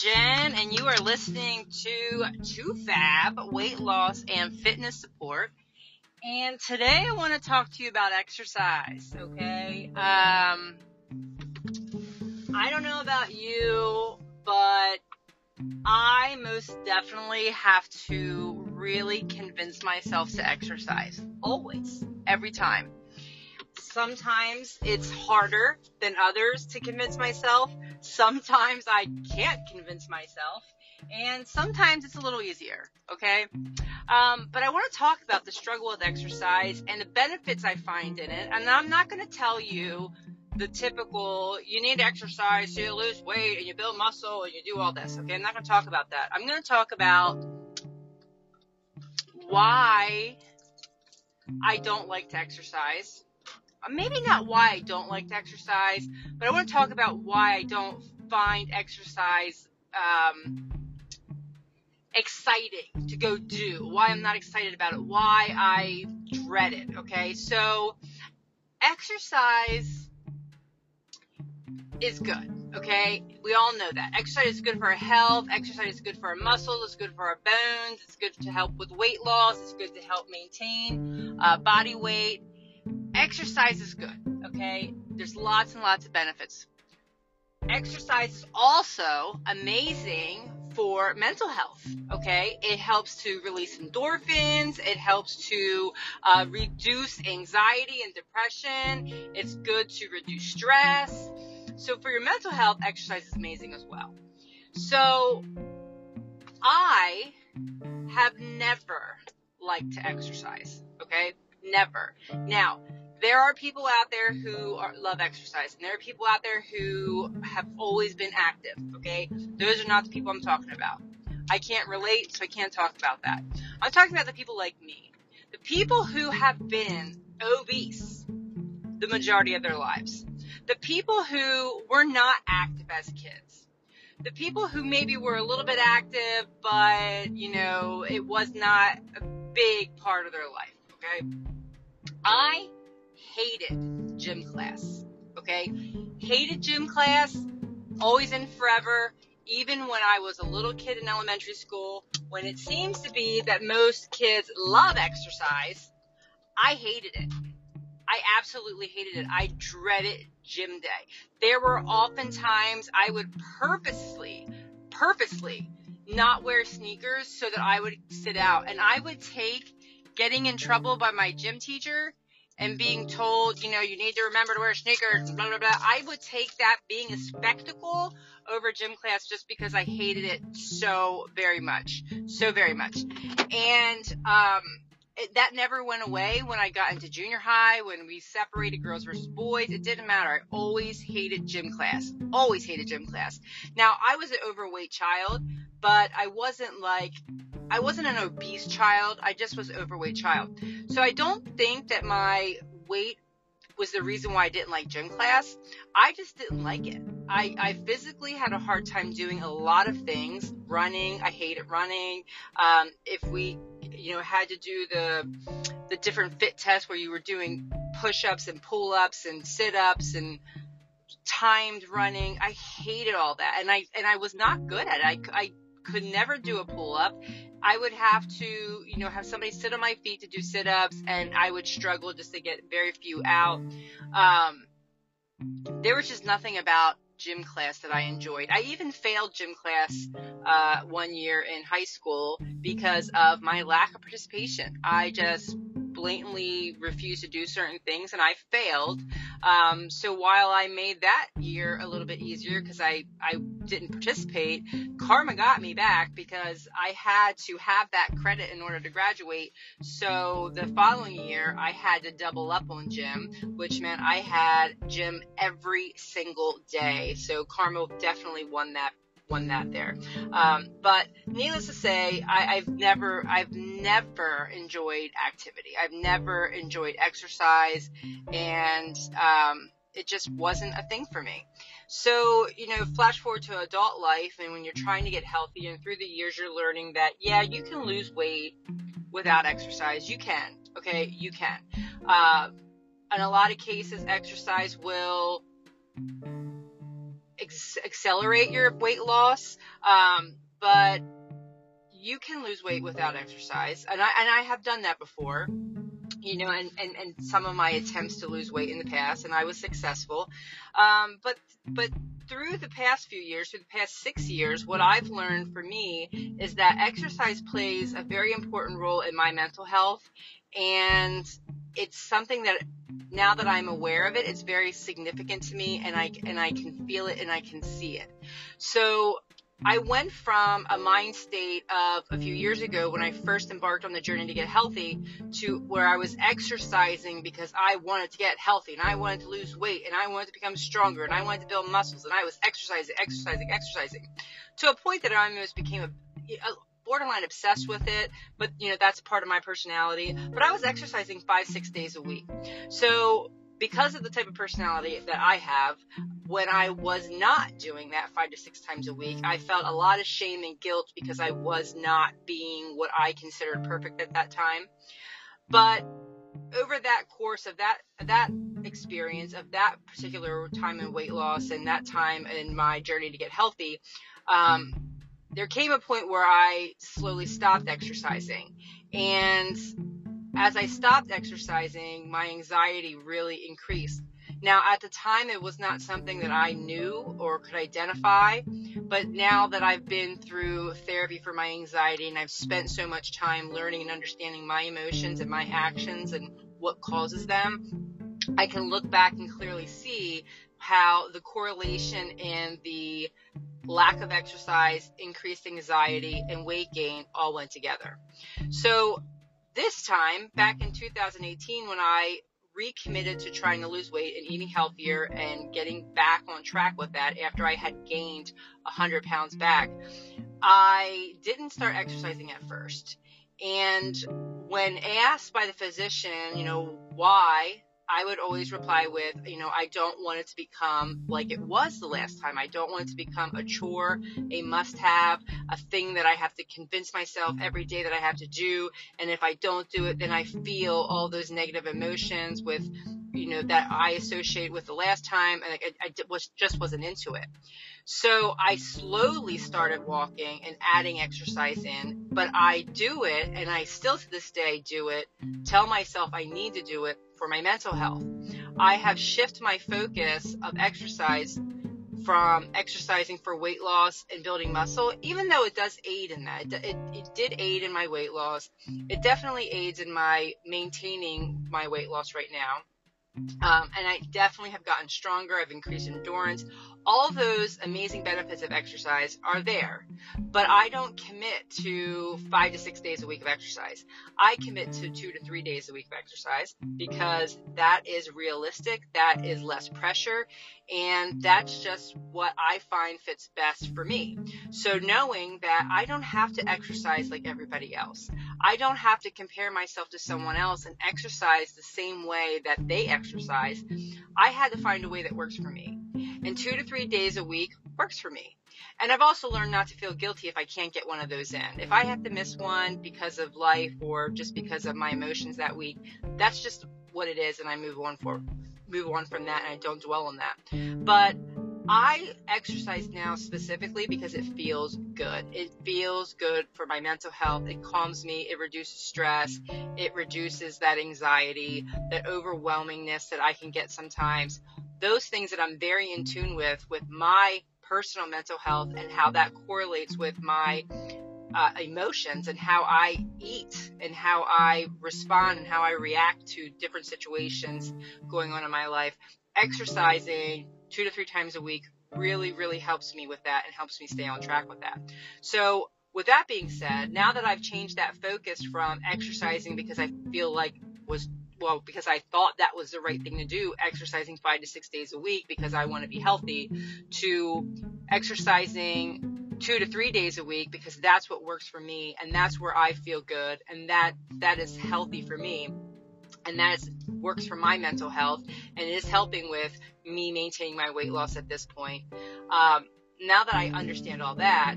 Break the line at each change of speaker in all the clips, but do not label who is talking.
Jen, and you are listening to Too Fab Weight Loss and Fitness Support. And today I want to talk to you about exercise, okay? Um, I don't know about you, but I most definitely have to really convince myself to exercise. Always. Every time. Sometimes it's harder than others to convince myself. Sometimes I can't convince myself. And sometimes it's a little easier, okay? Um, but I want to talk about the struggle with exercise and the benefits I find in it. And I'm not going to tell you the typical, you need to exercise so you lose weight and you build muscle and you do all this, okay? I'm not going to talk about that. I'm going to talk about why I don't like to exercise maybe not why I don't like to exercise, but I want to talk about why I don't find exercise um, exciting to go do, why I'm not excited about it, why I dread it. Okay, so exercise is good. Okay, we all know that exercise is good for our health. Exercise is good for our muscles. It's good for our bones. It's good to help with weight loss. It's good to help maintain uh, body weight exercise is good, okay? There's lots and lots of benefits. Exercise is also amazing for mental health, okay? It helps to release endorphins, it helps to uh, reduce anxiety and depression, it's good to reduce stress. So, for your mental health, exercise is amazing as well. So, I have never liked to exercise, okay? Never. Now, there are people out there who are, love exercise, and there are people out there who have always been active. Okay, those are not the people I'm talking about. I can't relate, so I can't talk about that. I'm talking about the people like me, the people who have been obese the majority of their lives, the people who were not active as kids, the people who maybe were a little bit active, but you know it was not a big part of their life. Okay, I hated gym class. Okay? Hated gym class, always in forever, even when I was a little kid in elementary school, when it seems to be that most kids love exercise, I hated it. I absolutely hated it. I dreaded gym day. There were often times I would purposely, purposely not wear sneakers so that I would sit out. And I would take getting in trouble by my gym teacher and being told, you know, you need to remember to wear sneakers, blah, blah, blah. I would take that being a spectacle over gym class just because I hated it so very much. So very much. And, um, it, that never went away when I got into junior high, when we separated girls versus boys. It didn't matter. I always hated gym class. Always hated gym class. Now, I was an overweight child, but I wasn't like I wasn't an obese child. I just was overweight child. So I don't think that my weight was the reason why I didn't like gym class. I just didn't like it. I, I physically had a hard time doing a lot of things. Running, I hated running. Um, if we, you know, had to do the the different fit tests where you were doing push-ups and pull-ups and sit-ups and timed running, I hated all that, and I and I was not good at it. I, I could never do a pull-up I would have to, you know, have somebody sit on my feet to do sit ups, and I would struggle just to get very few out. Um, there was just nothing about gym class that I enjoyed. I even failed gym class uh, one year in high school because of my lack of participation. I just blatantly refused to do certain things and I failed. Um, so while I made that year a little bit easier because I, I didn't participate, karma got me back because I had to have that credit in order to graduate. So the following year I had to double up on gym, which meant I had gym every single day. So karma definitely won that won that there. Um, but needless to say, I, I've never, I've never enjoyed activity. I've never enjoyed exercise, and um, it just wasn't a thing for me. So, you know, flash forward to adult life, and when you're trying to get healthy, and through the years, you're learning that, yeah, you can lose weight without exercise. You can, okay? You can. Uh, in a lot of cases, exercise will ex- accelerate your weight loss, um, but you can lose weight without exercise, and I and I have done that before. You know, and, and, and some of my attempts to lose weight in the past, and I was successful. Um, but but through the past few years, through the past six years, what I've learned for me is that exercise plays a very important role in my mental health, and it's something that now that I'm aware of it, it's very significant to me, and I and I can feel it and I can see it. So I went from a mind state of a few years ago when I first embarked on the journey to get healthy to where I was exercising because I wanted to get healthy and I wanted to lose weight and I wanted to become stronger and I wanted to build muscles and I was exercising, exercising, exercising to a point that I almost became a, a borderline obsessed with it, but you know, that's part of my personality. But I was exercising five, six days a week. So because of the type of personality that I have, when I was not doing that five to six times a week, I felt a lot of shame and guilt because I was not being what I considered perfect at that time. But over that course of that that experience of that particular time in weight loss and that time in my journey to get healthy, um, there came a point where I slowly stopped exercising. And as I stopped exercising, my anxiety really increased. Now, at the time, it was not something that I knew or could identify, but now that I've been through therapy for my anxiety and I've spent so much time learning and understanding my emotions and my actions and what causes them, I can look back and clearly see how the correlation in the lack of exercise, increased anxiety, and weight gain all went together. So this time, back in 2018, when I recommitted to trying to lose weight and eating healthier and getting back on track with that after I had gained 100 pounds back, I didn't start exercising at first. And when asked by the physician, you know, why I would always reply with, you know, I don't want it to become like it was the last time. I don't want it to become a chore, a must have, a thing that I have to convince myself every day that I have to do. And if I don't do it, then I feel all those negative emotions with, you know, that I associate with the last time. And I, I was, just wasn't into it. So I slowly started walking and adding exercise in, but I do it and I still to this day do it, tell myself I need to do it for my mental health. I have shifted my focus of exercise from exercising for weight loss and building muscle, even though it does aid in that. It, it, did aid in my weight loss. It definitely aids in my maintaining my weight loss right now. Um, and I definitely have gotten stronger. I've increased endurance. All those amazing benefits of exercise are there, but I don't commit to five to six days a week of exercise. I commit to two to three days a week of exercise because that is realistic, that is less pressure, and that's just what I find fits best for me. So knowing that I don't have to exercise like everybody else. I don't have to compare myself to someone else and exercise the same way that they exercise. I had to find a way that works for me. And two to three days a week works for me. And I've also learned not to feel guilty if I can't get one of those in. If I have to miss one because of life or just because of my emotions that week, that's just what it is and I move on for move on from that and I don't dwell on that. But I exercise now specifically because it feels good. It feels good for my mental health. It calms me. It reduces stress. It reduces that anxiety, that overwhelmingness that I can get sometimes. Those things that I'm very in tune with, with my personal mental health and how that correlates with my uh, emotions and how I eat and how I respond and how I react to different situations going on in my life. Exercising, two to three times a week really, really helps me with that and helps me stay on track with that. So with that being said, now that I've changed that focus from exercising because I feel like was well, because I thought that was the right thing to do, exercising five to six days a week because I want to be healthy, to exercising two to three days a week because that's what works for me and that's where I feel good and that that is healthy for me and that is, works for my mental health and is helping with me maintaining my weight loss at this point. Um, now that I understand all that,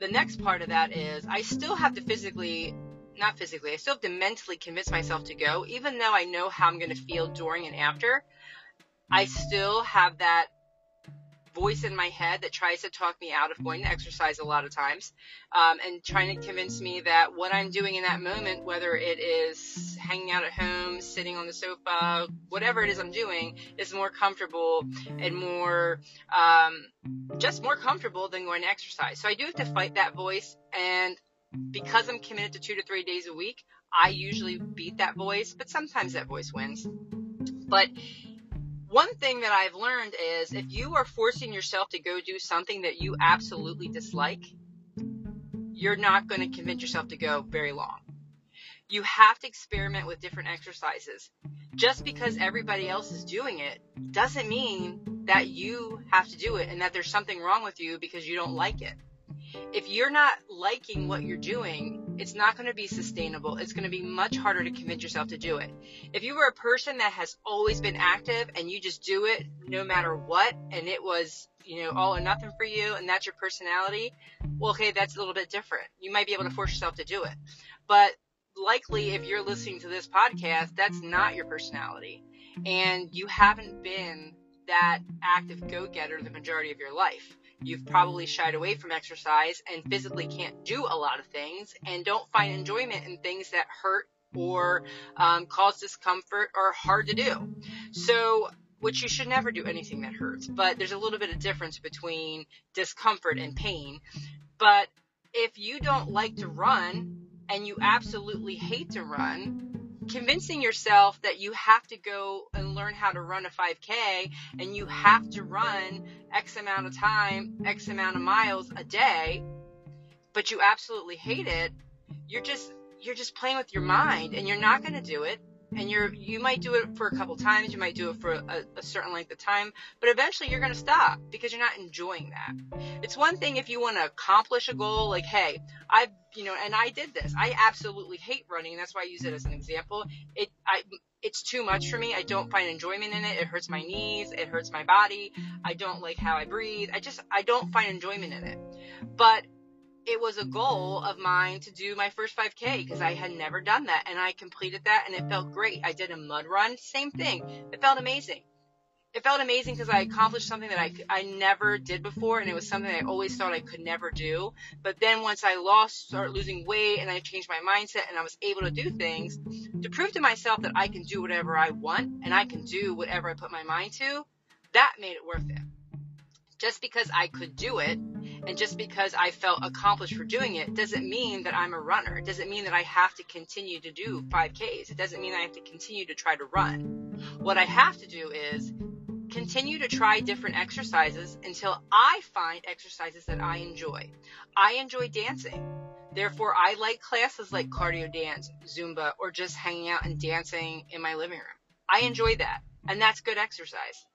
the next part of that is I still have to physically, not physically, I still have to mentally convince myself to go, even though I know how I'm going to feel during and after. I still have that voice in my head that tries to talk me out of going to exercise a lot of times um, and trying to convince me that what I'm doing in that moment, whether it is hanging out at home, sitting on the sofa, whatever it is I'm doing, is more comfortable and more, um, just more comfortable than going to exercise. So I do have to fight that voice. And because I'm committed to two to three days a week, I usually beat that voice, but sometimes that voice wins. But one thing that I've learned is if you are forcing yourself to go do something that you absolutely dislike, you're not going to convince yourself to go very long. You have to experiment with different exercises. Just because everybody else is doing it doesn't mean that you have to do it and that there's something wrong with you because you don't like it if you're not liking what you're doing, it's not going to be sustainable. It's going to be much harder to convince yourself to do it. If you were a person that has always been active and you just do it no matter what, and it was, you know, all or nothing for you, and that's your personality, well, okay, that's a little bit different. You might be able to force yourself to do it. But likely, if you're listening to this podcast, that's not your personality. And you haven't been that active go getter the majority of your life you've probably shied away from exercise and physically can't do a lot of things and don't find enjoyment in things that hurt or um, cause discomfort or hard to do. So, which you should never do anything that hurts, but there's a little bit of difference between discomfort and pain. But if you don't like to run and you absolutely hate to run, convincing yourself that you have to go and learn how to run a 5K and you have to run X amount of time, X amount of miles a day, but you absolutely hate it, you're just you're just playing with your mind and you're not going to do it and mm-hmm. you're you might do it for a couple times you might do it for a, a certain length of time but eventually you're going to stop because you're not enjoying that it's one thing if you want to accomplish a goal like hey i've you know and i did this i absolutely hate running that's why i use it as an example it i it's too much for me. I don't find enjoyment in it. It hurts my knees. It hurts my body. I don't like how I breathe. I just, I don't find enjoyment in it. But it was a goal of mine to do my first 5K because I had never done that and I completed that and it felt great. I did a mud run, same thing. It felt amazing. It felt amazing because I accomplished something that I, I never did before and it was something I always thought I could never do. But then once I lost, started losing weight and I changed my mindset and I was able to do things to prove to myself that I can do whatever I want and I can do whatever I put my mind to, that made it worth it just because I could do it and just because I felt accomplished for doing it doesn't mean that I'm a runner. It doesn't mean that I have to continue to do 5Ks. It doesn't mean I have to continue to try to run. What I have to do is continue to try different exercises until I find exercises that I enjoy. I enjoy dancing. Therefore, I like classes like cardio dance, Zumba, or just hanging out and dancing in my living room. I enjoy that. And that's good exercise.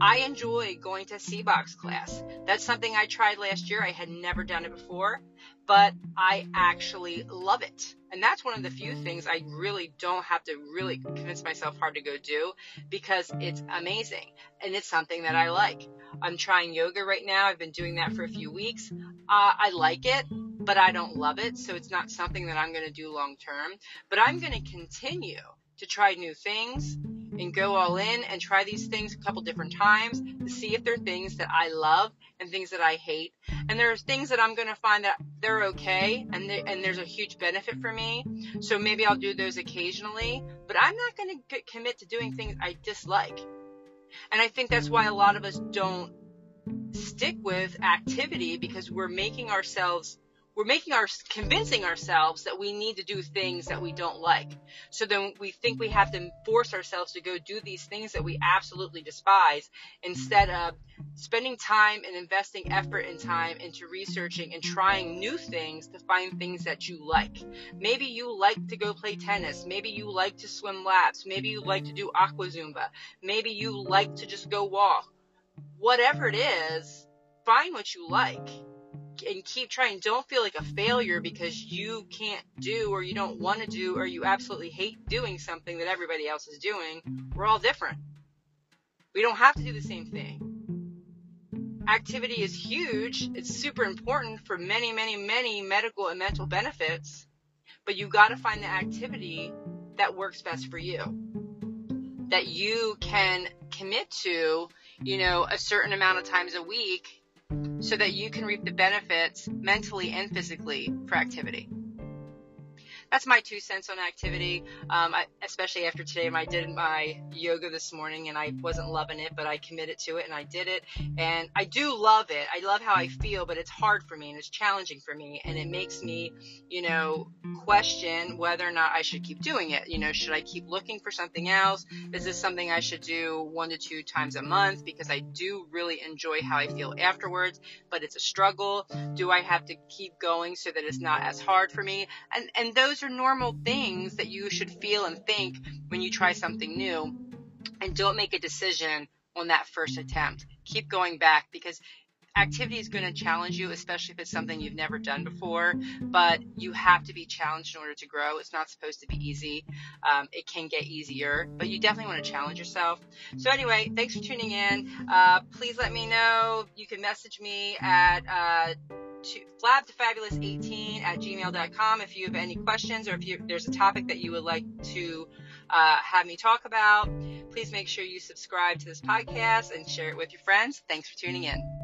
I enjoy going to CBOX class. That's something I tried last year. I had never done it before, but I actually love it. And that's one of the few things I really don't have to really convince myself hard to go do because it's amazing and it's something that I like. I'm trying yoga right now. I've been doing that for a few weeks. Uh, I like it, but I don't love it. So it's not something that I'm going to do long term, but I'm going to continue to try new things and go all in and try these things a couple different times to see if they're things that I love and things that I hate. And there are things that I'm going to find that they're okay and they, and there's a huge benefit for me. So maybe I'll do those occasionally, but I'm not going to commit to doing things I dislike. And I think that's why a lot of us don't stick with activity because we're making ourselves we're making our convincing ourselves that we need to do things that we don't like. So then we think we have to force ourselves to go do these things that we absolutely despise instead of spending time and investing effort and time into researching and trying new things to find things that you like. Maybe you like to go play tennis. Maybe you like to swim laps. Maybe you like to do aqua zumba. Maybe you like to just go walk. Whatever it is, find what you like and keep trying. Don't feel like a failure because you can't do or you don't want to do or you absolutely hate doing something that everybody else is doing. We're all different. We don't have to do the same thing. Activity is huge. It's super important for many, many, many medical and mental benefits. But you got to find the activity that works best for you. That you can commit to you know, a certain amount of times a week so that you can reap the benefits mentally and physically for activity that's my two cents on activity. Um, I, especially after today, I did my yoga this morning and I wasn't loving it, but I committed to it and I did it. And I do love it. I love how I feel, but it's hard for me and it's challenging for me. And it makes me, you know, question whether or not I should keep doing it. You know, should I keep looking for something else? Is this something I should do one to two times a month? Because I do really enjoy how I feel afterwards, but it's a struggle. Do I have to keep going so that it's not as hard for me? And, and those are normal things that you should feel and think when you try something new. And don't make a decision on that first attempt. Keep going back because activity is going to challenge you, especially if it's something you've never done before. But you have to be challenged in order to grow. It's not supposed to be easy. Um, it can get easier, but you definitely want to challenge yourself. So anyway, thanks for tuning in. Uh, please let me know. You can message me at uh, flabtofabulous18 at gmail.com if you have any questions or if you, there's a topic that you would like to uh, have me talk about. Please make sure you subscribe to this podcast and share it with your friends. Thanks for tuning in.